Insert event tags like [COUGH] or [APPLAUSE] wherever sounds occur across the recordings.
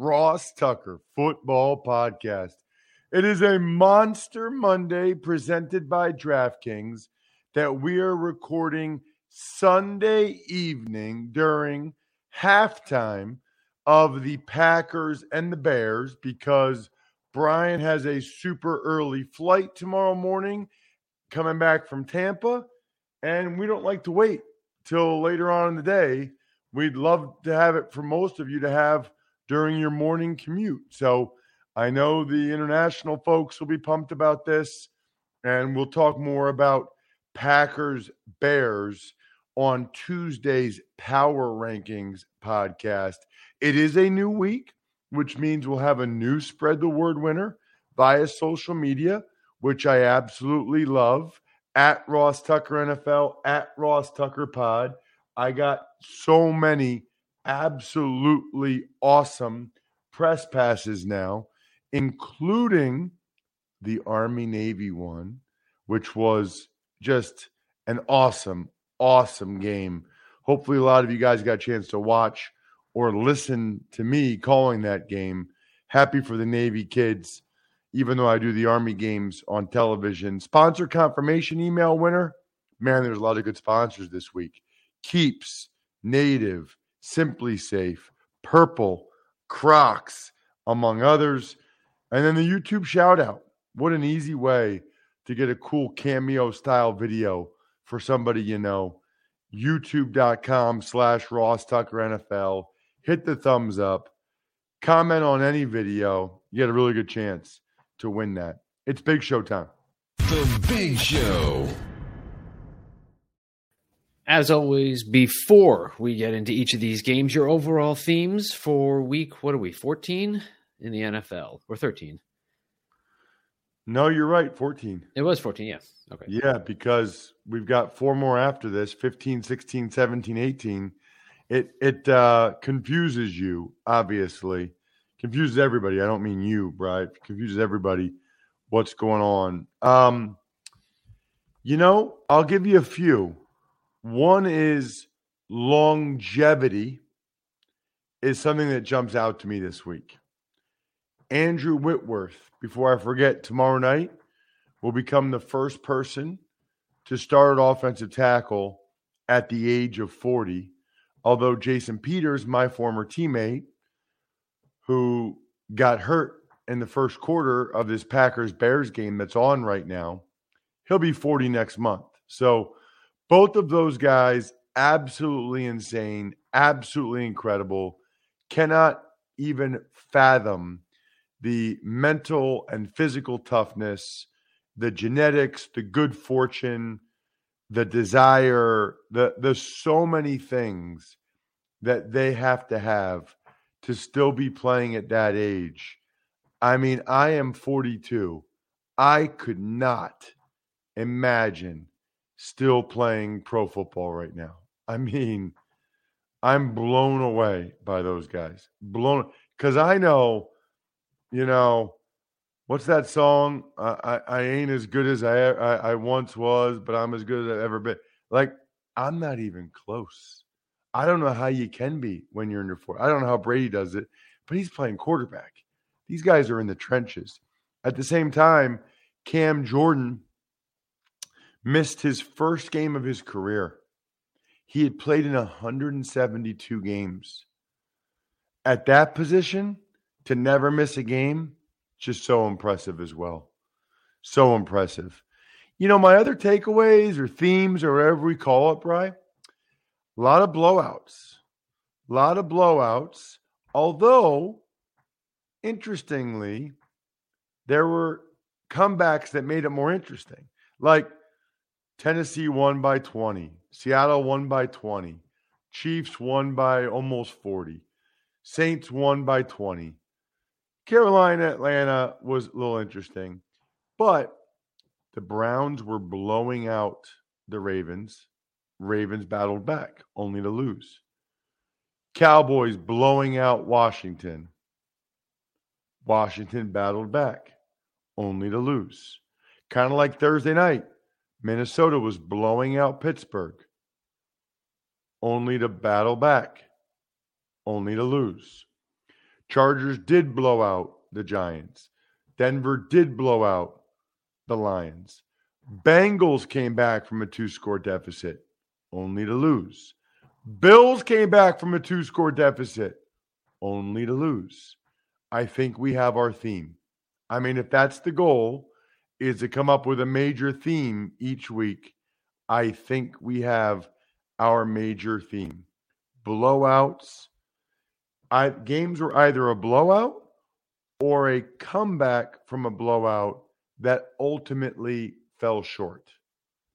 Ross Tucker Football Podcast. It is a Monster Monday presented by DraftKings that we are recording Sunday evening during halftime of the Packers and the Bears because Brian has a super early flight tomorrow morning coming back from Tampa, and we don't like to wait till later on in the day. We'd love to have it for most of you to have during your morning commute. So I know the international folks will be pumped about this, and we'll talk more about Packers Bears on Tuesday's Power Rankings podcast. It is a new week, which means we'll have a new spread the word winner via social media, which I absolutely love. At Ross Tucker NFL, at Ross Tucker Pod. I got so many absolutely awesome press passes now, including the Army Navy one, which was just an awesome, awesome game. Hopefully, a lot of you guys got a chance to watch or listen to me calling that game. Happy for the Navy kids, even though I do the Army games on television. Sponsor confirmation email winner. Man, there's a lot of good sponsors this week. Keeps, Native, SimpliSafe, Purple, Crocs, among others. And then the YouTube shout out. What an easy way to get a cool cameo style video for somebody you know. YouTube.com slash Ross Tucker NFL. Hit the thumbs up. Comment on any video. You get a really good chance to win that. It's Big Show time. The Big Show. As always, before we get into each of these games, your overall themes for week, what are we, 14 in the NFL or 13? No, you're right. 14. It was 14, yeah. Okay. Yeah, because we've got four more after this 15, 16, 17, 18. It, it uh, confuses you, obviously. Confuses everybody. I don't mean you, Brian. Confuses everybody what's going on. Um, you know, I'll give you a few. One is longevity is something that jumps out to me this week. Andrew Whitworth, before I forget, tomorrow night will become the first person to start at offensive tackle at the age of 40. Although Jason Peters, my former teammate, who got hurt in the first quarter of this Packers Bears game that's on right now, he'll be 40 next month. So both of those guys, absolutely insane, absolutely incredible. Cannot even fathom the mental and physical toughness, the genetics, the good fortune, the desire, the there's so many things that they have to have to still be playing at that age. I mean, I am 42. I could not imagine still playing pro football right now. I mean, I'm blown away by those guys. Blown because I know, you know, what's that song? I, I, I ain't as good as I, I I once was, but I'm as good as I've ever been. Like I'm not even close. I don't know how you can be when you're in your fourth. I don't know how Brady does it, but he's playing quarterback. These guys are in the trenches. At the same time, Cam Jordan missed his first game of his career. He had played in 172 games. At that position, to never miss a game, just so impressive as well. So impressive. You know, my other takeaways or themes or whatever we call it, Bry, a lot of blowouts. A lot of blowouts. Although, interestingly, there were comebacks that made it more interesting. Like Tennessee won by 20, Seattle won by 20, Chiefs won by almost 40, Saints won by 20. Carolina, Atlanta was a little interesting, but the Browns were blowing out the Ravens. Ravens battled back, only to lose. Cowboys blowing out Washington. Washington battled back, only to lose. Kind of like Thursday night, Minnesota was blowing out Pittsburgh, only to battle back, only to lose. Chargers did blow out the Giants. Denver did blow out the Lions. Bengals came back from a two score deficit, only to lose. Bills came back from a two score deficit, only to lose. I think we have our theme. I mean, if that's the goal, is to come up with a major theme each week, I think we have our major theme. Blowouts. I, games were either a blowout or a comeback from a blowout that ultimately fell short.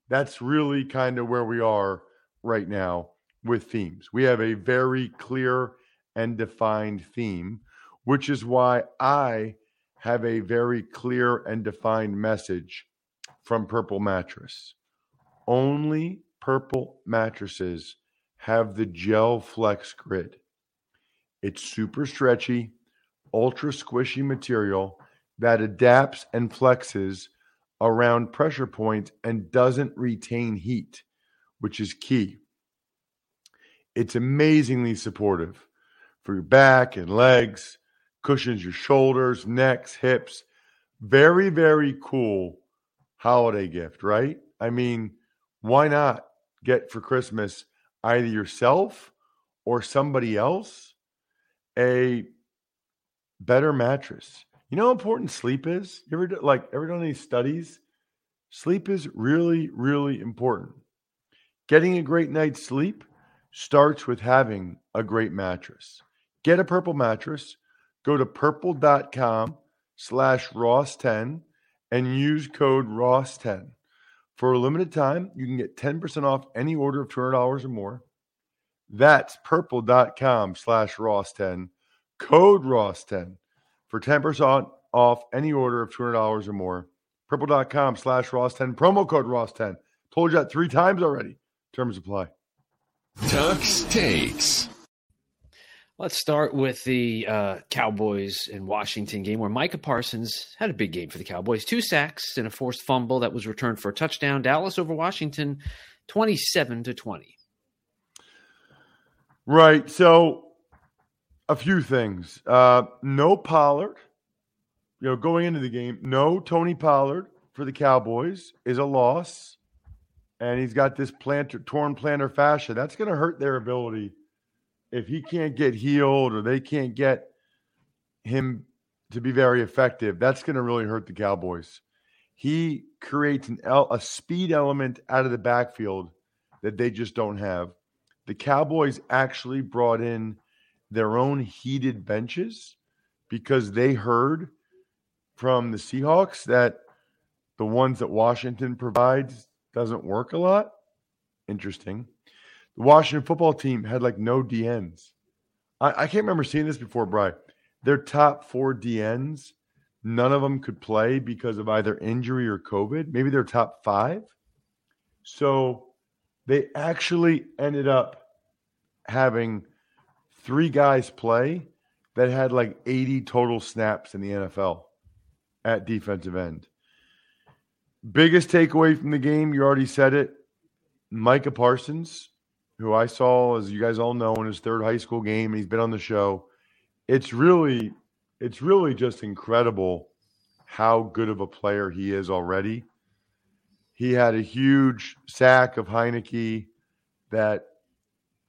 That's really kind of where we are right now with themes. We have a very clear and defined theme, which is why I have a very clear and defined message from Purple Mattress. Only Purple mattresses have the gel flex grid. It's super stretchy, ultra squishy material that adapts and flexes around pressure points and doesn't retain heat, which is key. It's amazingly supportive for your back and legs, cushions your shoulders, necks, hips. Very, very cool holiday gift, right? I mean, why not get for Christmas either yourself or somebody else a better mattress? You know how important sleep is? You ever like ever done any studies? Sleep is really, really important. Getting a great night's sleep starts with having a great mattress. Get a purple mattress. Go to purple.com slash Ross10 and use code Ross10. For a limited time, you can get 10% off any order of $200 or more. That's purple.com slash Ross10, code Ross10 for 10% off any order of $200 or more. Purple.com slash Ross10, promo code Ross10. Told you that three times already. Terms apply. Tux takes. Let's start with the uh, Cowboys and Washington game where Micah Parsons had a big game for the Cowboys. Two sacks and a forced fumble that was returned for a touchdown. Dallas over Washington, 27 to 20. Right. So, a few things. Uh, no Pollard. You know, going into the game, no Tony Pollard for the Cowboys is a loss. And he's got this plantar, torn plantar fascia. That's going to hurt their ability if he can't get healed or they can't get him to be very effective. That's going to really hurt the Cowboys. He creates an a speed element out of the backfield that they just don't have. The Cowboys actually brought in their own heated benches because they heard from the Seahawks that the ones that Washington provides doesn't work a lot. Interesting. The Washington football team had like no DNs. I, I can't remember seeing this before, Bry. Their top four DNs, none of them could play because of either injury or COVID. Maybe their top five. So they actually ended up having three guys play that had like 80 total snaps in the NFL at defensive end. Biggest takeaway from the game, you already said it. Micah Parsons, who I saw, as you guys all know, in his third high school game. He's been on the show. It's really, it's really just incredible how good of a player he is already. He had a huge sack of Heinicke that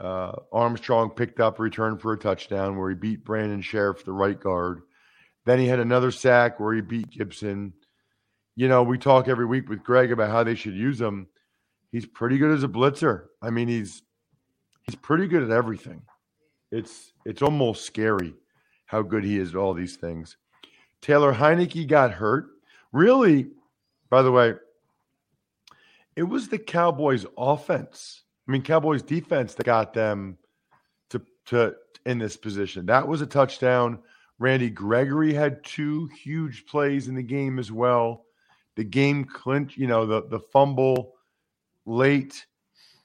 uh, Armstrong picked up, returned for a touchdown, where he beat Brandon Scherff, the right guard. Then he had another sack where he beat Gibson. You know, we talk every week with Greg about how they should use him. He's pretty good as a blitzer. I mean, he's he's pretty good at everything. It's it's almost scary how good he is at all these things. Taylor Heinicke got hurt. Really, by the way, it was the Cowboys offense. I mean, Cowboys defense that got them to to in this position. That was a touchdown. Randy Gregory had two huge plays in the game as well. The game clinch, you know, the the fumble late,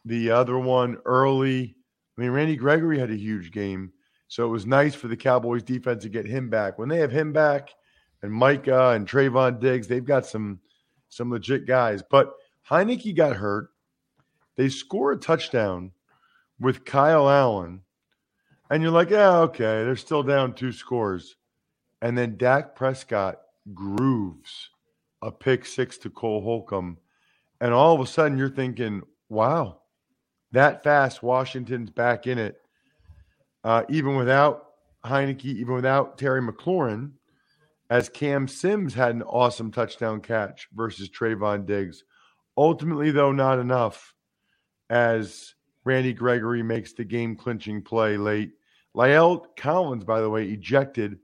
the other one early. I mean, Randy Gregory had a huge game. So it was nice for the Cowboys defense to get him back. When they have him back and Micah and Trevon Diggs, they've got some some legit guys. But Heinicke got hurt. They score a touchdown with Kyle Allen. And you're like, yeah, okay, they're still down two scores. And then Dak Prescott grooves a pick six to Cole Holcomb. And all of a sudden you're thinking, wow, that fast, Washington's back in it. Uh, even without Heinicke, even without Terry McLaurin, as Cam Sims had an awesome touchdown catch versus Trevon Diggs. Ultimately, though, not enough as Randy Gregory makes the game clinching play late. Lyle Collins, by the way, ejected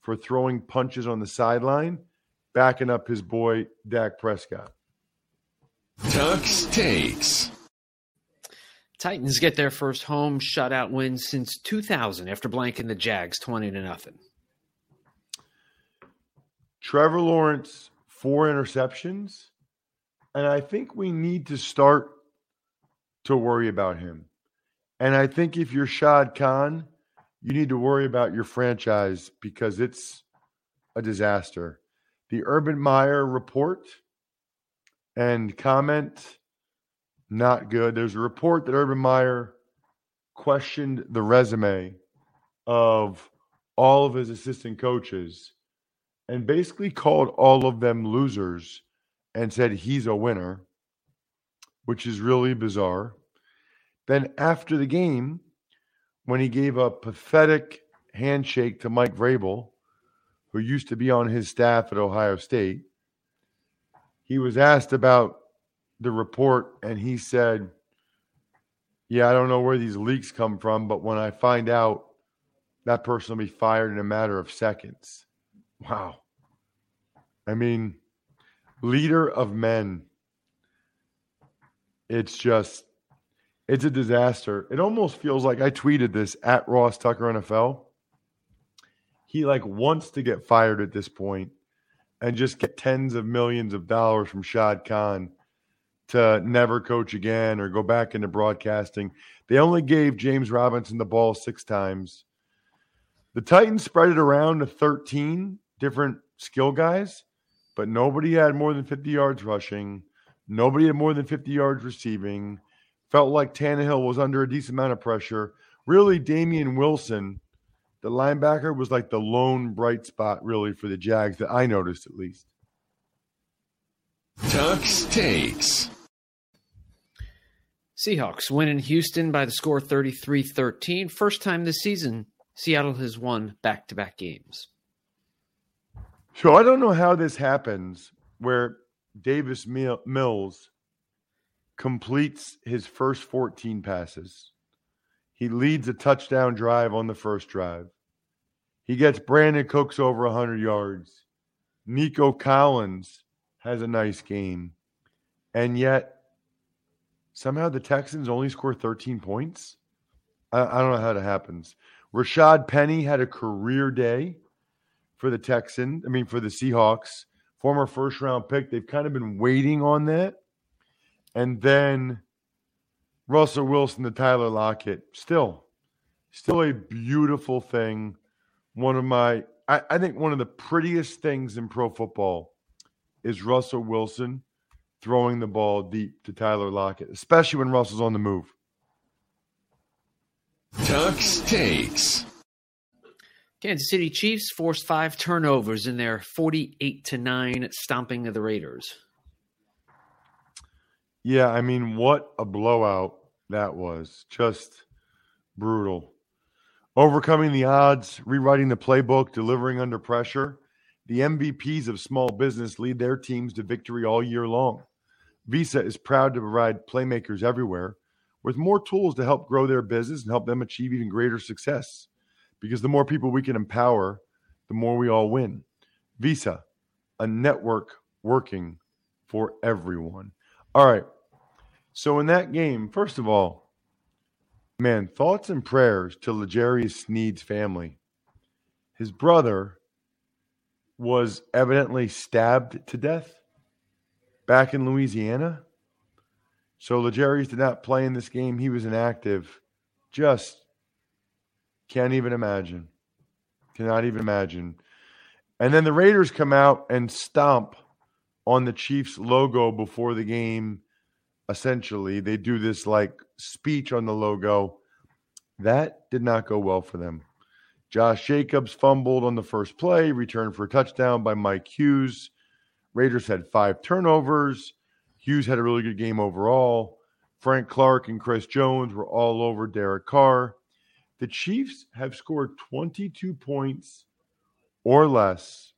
for throwing punches on the sideline, backing up his boy, Dak Prescott. Tux takes. Titans get their first home shutout win since 2000 after blanking the Jags 20 to nothing. Trevor Lawrence, four interceptions. And I think we need to start to worry about him. And I think if you're Shad Khan, you need to worry about your franchise because it's a disaster. The Urban Meyer report and comment not good. There's a report that Urban Meyer questioned the resume of all of his assistant coaches and basically called all of them losers and said he's a winner, which is really bizarre. Then after the game, when he gave a pathetic handshake to Mike Vrabel, who used to be on his staff at Ohio State, he was asked about the report and he said, Yeah, I don't know where these leaks come from, but when I find out, that person will be fired in a matter of seconds. Wow. I mean, leader of men. It's just, it's a disaster. It almost feels like I tweeted this at Ross Tucker NFL. He like wants to get fired at this point and just get tens of millions of dollars from Shad Khan to never coach again or go back into broadcasting. They only gave James Robinson the ball six times. The Titans spread it around to 13 different skill guys but nobody had more than 50 yards rushing. Nobody had more than 50 yards receiving. Felt like Tannehill was under a decent amount of pressure. Really, Damian Wilson, the linebacker, was like the lone bright spot, really, for the Jags that I noticed at least. Tux takes. Seahawks win in Houston by the score 33 13. First time this season, Seattle has won back to back games. So I don't know how this happens where Davis Mills completes his first 14 passes. He leads a touchdown drive on the first drive. He gets Brandin Cooks over 100 yards. Nico Collins has a nice game. And yet, somehow the Texans only score 13 points. I, I don't know how that happens. Rashaad Penny had a career day for the Texans. I mean, for the Seahawks, former first round pick. They've kind of been waiting on that. And then Russell Wilson to Tyler Lockett. Still, still a beautiful thing. One of my, I, I think one of the prettiest things in pro football is Russell Wilson throwing the ball deep to Tyler Lockett, especially when Russell's on the move. Tux takes. Kansas City Chiefs forced five turnovers in their 48 to 9 stomping of the Raiders. Yeah, I mean, what a blowout that was. Just brutal. Overcoming the odds, rewriting the playbook, delivering under pressure. The MVPs of small business lead their teams to victory all year long. Visa is proud to provide playmakers everywhere with more tools to help grow their business and help them achieve even greater success. Because the more people we can empower, the more we all win. Visa, a network working for everyone. All right. So in that game, first of all, man, thoughts and prayers to L'Jarius Sneed's family. His brother was evidently stabbed to death back in Louisiana. So L'Jarius did not play in this game. He was inactive. Just can't even imagine. Cannot even imagine. And then the Raiders come out and stomp on the Chiefs logo before the game. Essentially, they do this like speech on the logo. That did not go well for them. Josh Jacobs fumbled on the first play, returned for a touchdown by Mike Hughes. Raiders had five turnovers. Hughes had a really good game overall. Frank Clark and Chris Jones were all over Derek Carr. The Chiefs have scored 22 points or less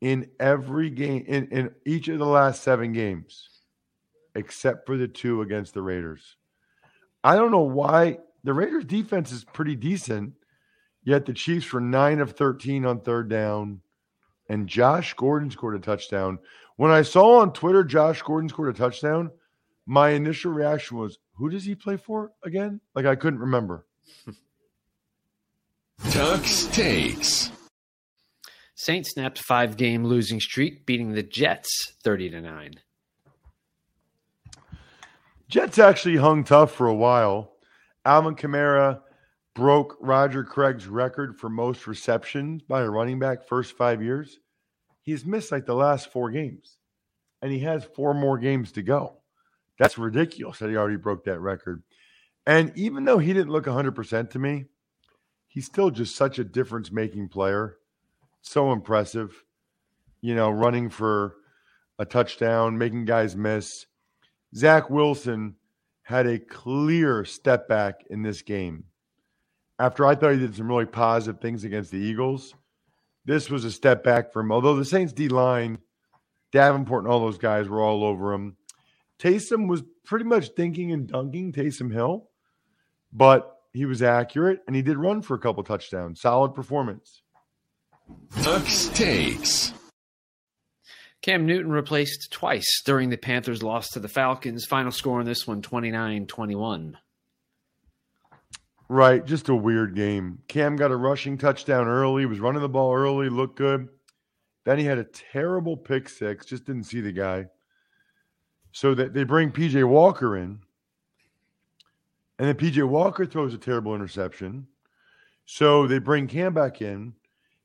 in every game, in, in each of the last seven games, except for the two against the Raiders. I don't know why the Raiders defense is pretty decent, yet the Chiefs were 9 of 13 on third down, and Josh Gordon scored a touchdown. When I saw on Twitter Josh Gordon scored a touchdown, my initial reaction was, who does he play for again? Like I couldn't remember. [LAUGHS] Tux takes. Saints snapped five game losing streak, beating the Jets 30 to 9. Jets actually hung tough for a while. Alvin Kamara broke Roger Craig's record for most receptions by a running back first five years. He's missed like the last four games, and he has four more games to go. That's ridiculous that he already broke that record. And even though he didn't look 100% to me, he's still just such a difference making player. So impressive, you know, running for a touchdown, making guys miss. Zach Wilson had a clear step back in this game. After I thought he did some really positive things against the Eagles, this was a step back for him. Although the Saints D line, Davenport and all those guys were all over him. Taysom was pretty much thinking and dunking Taysom Hill, but he was accurate and he did run for a couple touchdowns. Solid performance. Tux takes. Cam Newton replaced twice during the Panthers' loss to the Falcons. Final score on this one 29 21. Right, just a weird game. Cam got a rushing touchdown early, was running the ball early, looked good. Then he had a terrible pick six, just didn't see the guy. So that they bring PJ Walker in. And then PJ Walker throws a terrible interception. So they bring Cam back in.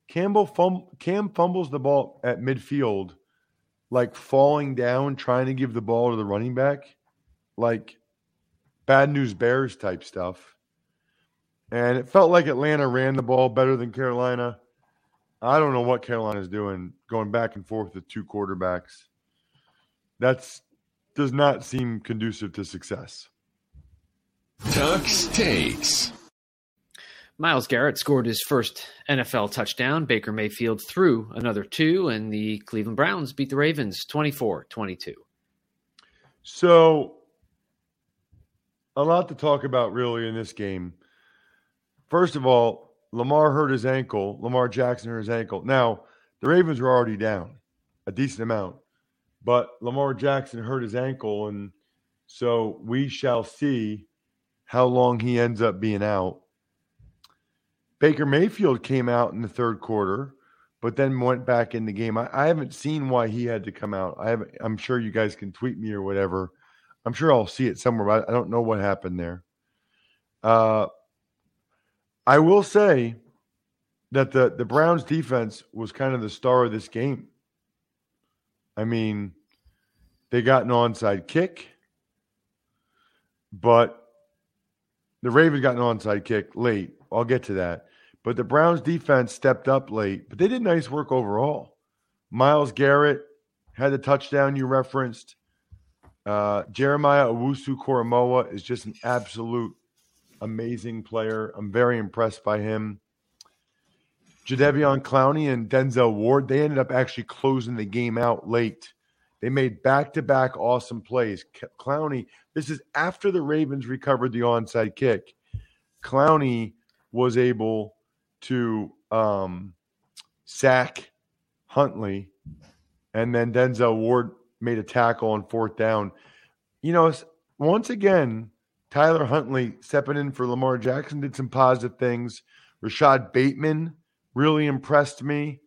Campbell fum- Cam fumbles the ball at midfield, like falling down, trying to give the ball to the running back, like bad news bears type stuff. And it felt like Atlanta ran the ball better than Carolina. I don't know what Carolina's doing, going back and forth with two quarterbacks. That's does not seem conducive to success. Tux takes. Myles Garrett scored his first NFL touchdown. Baker Mayfield threw another two, and the Cleveland Browns beat the Ravens 24 22. So, a lot to talk about really in this game. First of all, Lamar hurt his ankle. Lamar Jackson hurt his ankle. Now, the Ravens were already down a decent amount, but Lamar Jackson hurt his ankle. And so we shall see how long he ends up being out. Baker Mayfield came out in the third quarter, but then went back in the game. I, I haven't seen why he had to come out. I I'm sure you guys can tweet me or whatever. I'm sure I'll see it somewhere, but I don't know what happened there. Uh, I will say that the the Browns defense was kind of the star of this game. I mean, they got an onside kick, but the Ravens got an onside kick late. I'll get to that. But the Browns defense stepped up late, but they did nice work overall. Myles Garrett had the touchdown you referenced. Uh, Jeremiah Owusu Koramoah is just an absolute amazing player. I'm very impressed by him. Jadeveon Clowney and Denzel Ward, they ended up actually closing the game out late. They made back to back awesome plays. Clowney, this is after the Ravens recovered the onside kick. Clowney was able to um, sack Huntley, and then Denzel Ward made a tackle on fourth down. You know, once again, Tyler Huntley stepping in for Lamar Jackson did some positive things. Rashod Bateman really impressed me.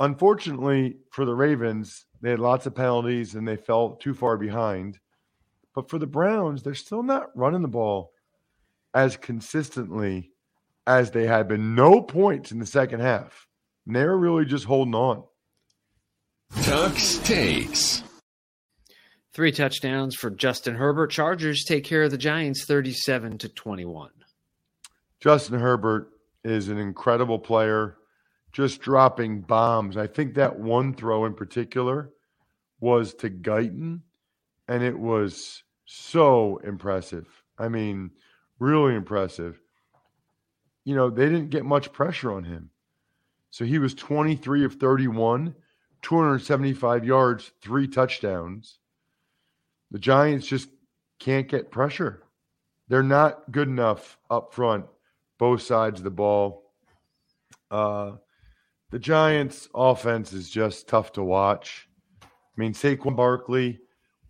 Unfortunately for the Ravens, they had lots of penalties and they fell too far behind. But for the Browns, they're still not running the ball as consistently as they had been. No points in the second half. And they're really just holding on. Tux takes. Three touchdowns for Justin Herbert. Chargers take care of the Giants 37 to 21. Justin Herbert is an incredible player, just dropping bombs. I think that one throw in particular was to Guyton, and it was so impressive. I mean, really impressive. You know, they didn't get much pressure on him. So he was 23 of 31, 275 yards, three touchdowns. The Giants just can't get pressure. They're not good enough up front both sides of the ball. Uh, the Giants' offense is just tough to watch. I mean, Saquon Barkley,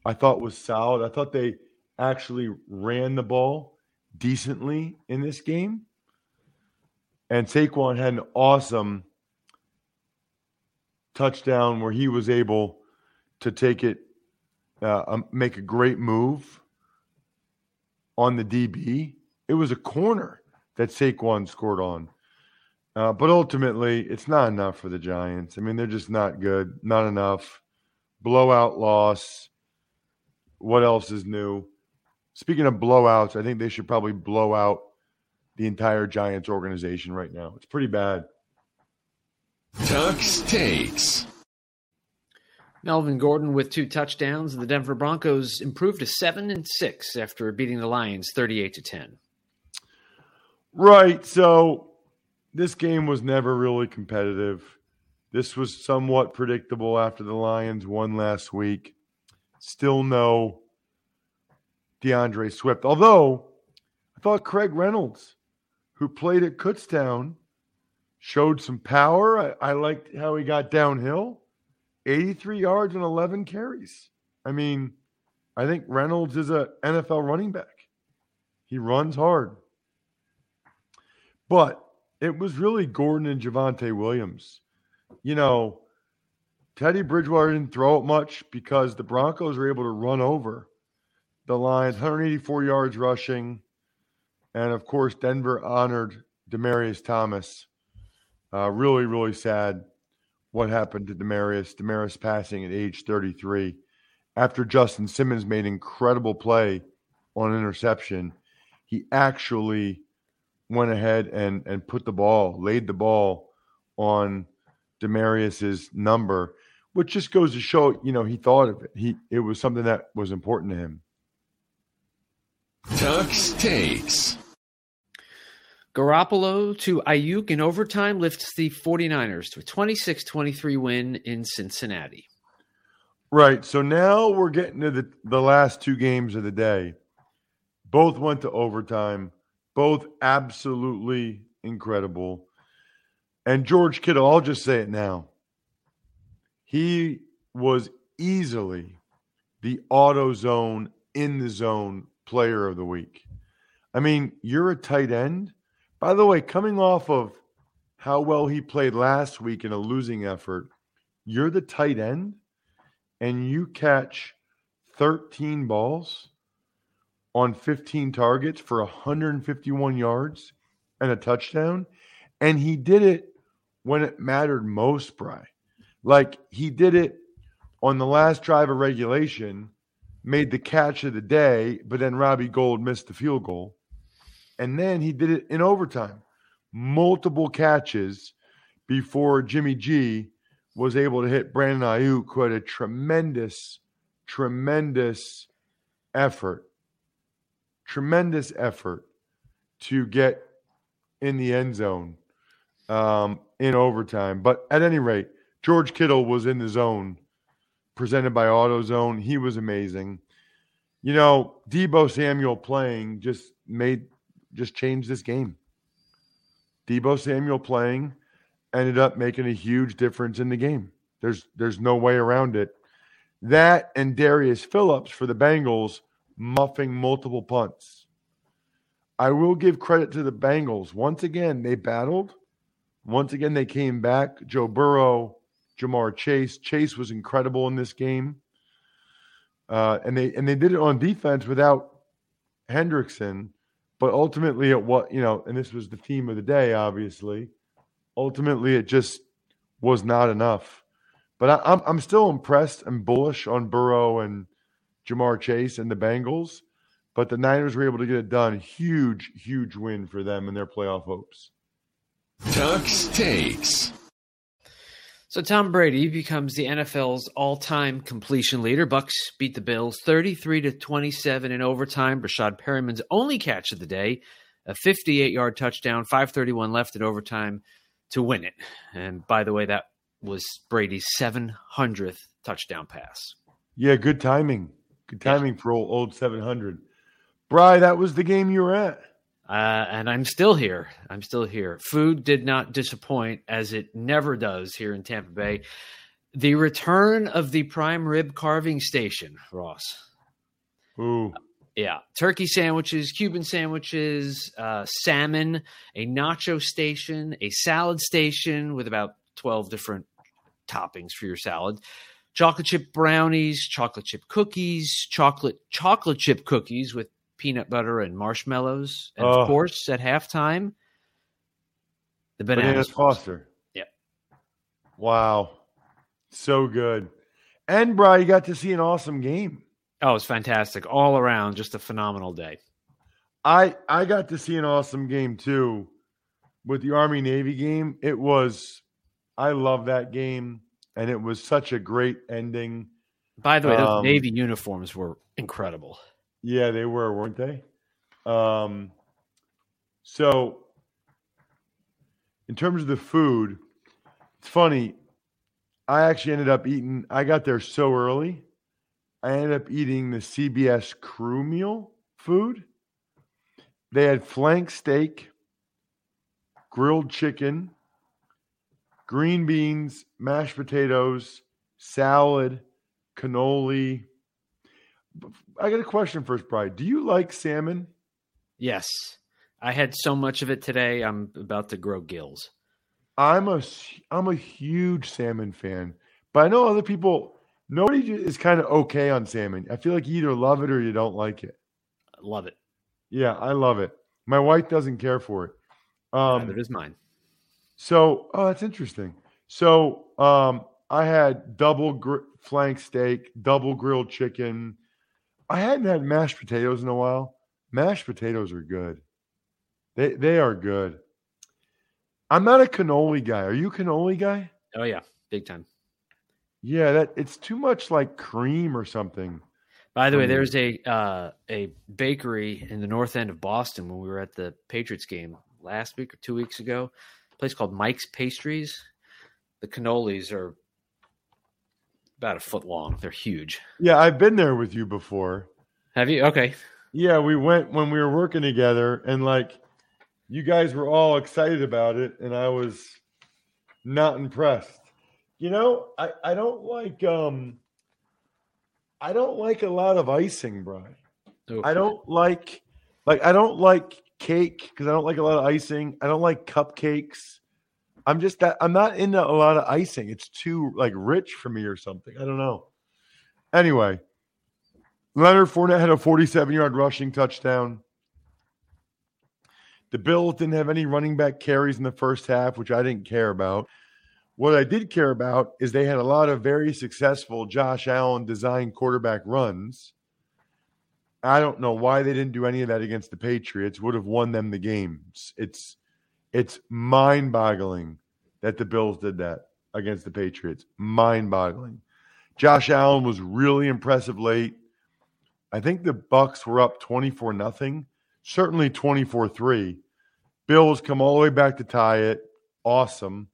I thought was solid. I thought they actually ran the ball decently in this game. And Saquon had an awesome touchdown where he was able to take it, uh, um, make a great move on the DB. It was a corner that Saquon scored on. Uh, but ultimately, it's not enough for the Giants. I mean, they're just not good. Not enough. Blowout loss. What else is new? Speaking of blowouts, I think they should probably blow out the entire Giants organization right now. It's pretty bad. Tux takes. Melvin Gordon with two touchdowns. The Denver Broncos improved to seven and six after beating the Lions thirty-eight to ten. Right. So this game was never really competitive. This was somewhat predictable after the Lions won last week. Still no D'Andre Swift. Although I thought Craig Reynolds, who played at Kutztown, showed some power. I, I liked how he got downhill 83 yards and 11 carries. I mean, I think Reynolds is a NFL running back. He runs hard. But it was really Gordon and Javonte Williams. You know, Teddy Bridgewater didn't throw it much because the Broncos were able to run over the Lions, 184 yards rushing. And of course, Denver honored Demaryius Thomas. Uh, really, really sad what happened to Demaryius. Demaryius passing at age 33 after Justin Simmons made incredible play on interception. He actually went ahead and and put the ball, laid the ball on Demaryius's number, which just goes to show, you know, he thought of it. He it was something that was important to him. Tux takes. Garoppolo to Aiyuk in overtime lifts the 49ers to a 26-23 win in Cincinnati. Right. So now we're getting to the, the last two games of the day. Both went to overtime both absolutely incredible. And George Kittle, I'll just say it now. He was easily the AutoZone in the zone player of the week. I mean, you're a tight end. By the way, coming off of how well he played last week in a losing effort, you're the tight end and you catch 13 balls on 15 targets for 151 yards and a touchdown. And he did it when it mattered most, Bry. Like he did it on the last drive of regulation, made the catch of the day, but then Robbie Gould missed the field goal. And then he did it in overtime. Multiple catches before Jimmy G was able to hit Brandon Aiyuk, who had a tremendous, tremendous effort, tremendous effort to get in the end zone um, in overtime. But at any rate, George Kittle was in the zone presented by AutoZone. He was amazing. You know, Deebo Samuel playing just made just changed this game. Deebo Samuel playing ended up making a huge difference in the game. There's there's no way around it. That and Darius Phillips for the Bengals muffing multiple punts. I will give credit to the Bengals. Once again, they battled. Once again, they came back. Joe Burrow, Ja'Marr Chase. Chase was incredible in this game. Uh, and they and they did it on defense without Hendrickson, but ultimately it what you know, and this was the theme of the day, obviously. Ultimately, it just was not enough. But I, I'm I'm still impressed and bullish on Burrow and Ja'Marr Chase and the Bengals. But the Niners were able to get it done. Huge, huge win for them and their playoff hopes. Tux takes. So Tom Brady becomes the NFL's all-time completion leader. Bucks beat the Bills 33 to 27 in overtime. Breshad Perriman's only catch of the day, a 58-yard touchdown, 5:31 left in overtime to win it. And by the way, that was Brady's 700th touchdown pass. Yeah, good timing. Good timing for old, old 700. Bry, that was the game you were at. Uh, and I'm still here. I'm still here. Food did not disappoint, as it never does here in Tampa Bay. The return of the prime rib carving station, Ross. Ooh. Yeah, turkey sandwiches, Cuban sandwiches, uh, salmon, a nacho station, a salad station with about 12 different toppings for your salad, chocolate chip brownies, chocolate chip cookies, chocolate chocolate chip cookies with peanut butter and marshmallows, and Oh. of course at halftime, the bananas. Bananas Foster. Yeah. Wow. So good. And Bry, you got to see an awesome game. Oh, it's fantastic all around. Just a phenomenal day. I I got to see an awesome game too with the Army Navy game. It was I love that game and it was such a great ending. By the way, those Um, navy uniforms were incredible. Yeah, they were, weren't they? Um so in terms of the food, it's funny. I actually ended up eating I got there so early. I ended up eating the CBS crew meal food. They had flank steak, grilled chicken, green beans, mashed potatoes, salad, cannoli. I got a question first, Brian. Do you like salmon? Yes, I had so much of it today. I'm about to grow gills. I'm a I'm a huge salmon fan, but I know other people. Nobody is kind of okay on salmon. I feel like you either love it or you don't like it. I love it. Yeah, I love it. My wife doesn't care for it. Um, Neither mine. So, oh, that's interesting. So, um, I had double gr- flank steak, double grilled chicken. I hadn't had mashed potatoes in a while. Mashed potatoes are good. They they are good. I'm not a cannoli guy. Are you a cannoli guy? Oh yeah, big time. Yeah, that it's too much like cream or something. By the way, there's a uh, a bakery in the north end of Boston when we were at the Patriots game last week or two weeks ago. A place called Mike's Pastries. The cannolis are about a foot long. They're huge. Yeah, I've been there with you before. Have you? Okay. Yeah, we went when we were working together, and like you guys were all excited about it, and I was not impressed. You know, I, I don't like um I don't like a lot of icing, Brian. Ooh. I don't like like I don't like cake because I don't like a lot of icing. I don't like cupcakes. I'm just that I'm not into a lot of icing. It's too like rich for me or something. I don't know. Anyway, Leonard Fournette had a 47 yard rushing touchdown. The Bills didn't have any running back carries in the first half, which I didn't care about. What I did care about is they had a lot of very successful Josh Allen designed quarterback runs. I don't know why they didn't do any of that against the Patriots. Would have won them the games. It's it's mind-boggling that the Bills did that against the Patriots. Mind-boggling. Josh Allen was really impressive late. I think the Bucks were up 24 nothing, certainly 24-3. Bills come all the way back to tie it. Awesome.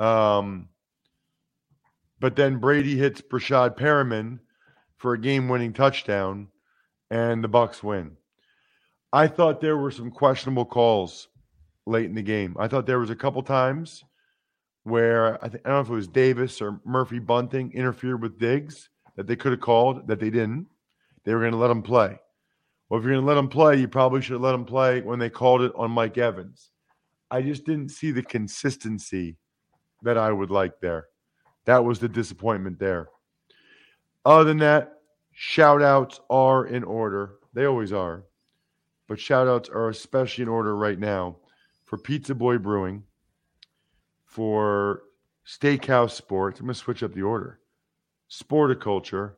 Um, but then Brady hits Breshad Perriman for a game-winning touchdown, and the Bucks win. I thought there were some questionable calls late in the game. I thought there was a couple times where I, think, I don't know if it was Davis or Murphy Bunting interfered with Diggs that they could have called that they didn't. They were going to let him play. Well, if you're going to let him play, you probably should have let him play when they called it on Mike Evans. I just didn't see the consistency that I would like there. That was the disappointment there. Other than that, shout outs are in order. They always are. But shout outs are especially in order right now for Pizza Boy Brewing, for Steakhouse Sports. I'm going to switch up the order. Sporticulture,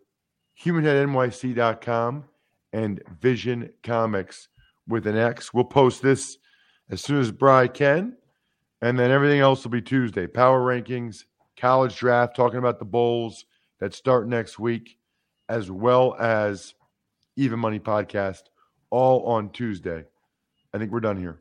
HumanHeadNYC.com, and Vision Comics with an X. We'll post this as soon as Bry can. And then everything else will be Tuesday. Power rankings, college draft, talking about the bowls that start next week, as well as Even Money podcast, all on Tuesday. I think we're done here.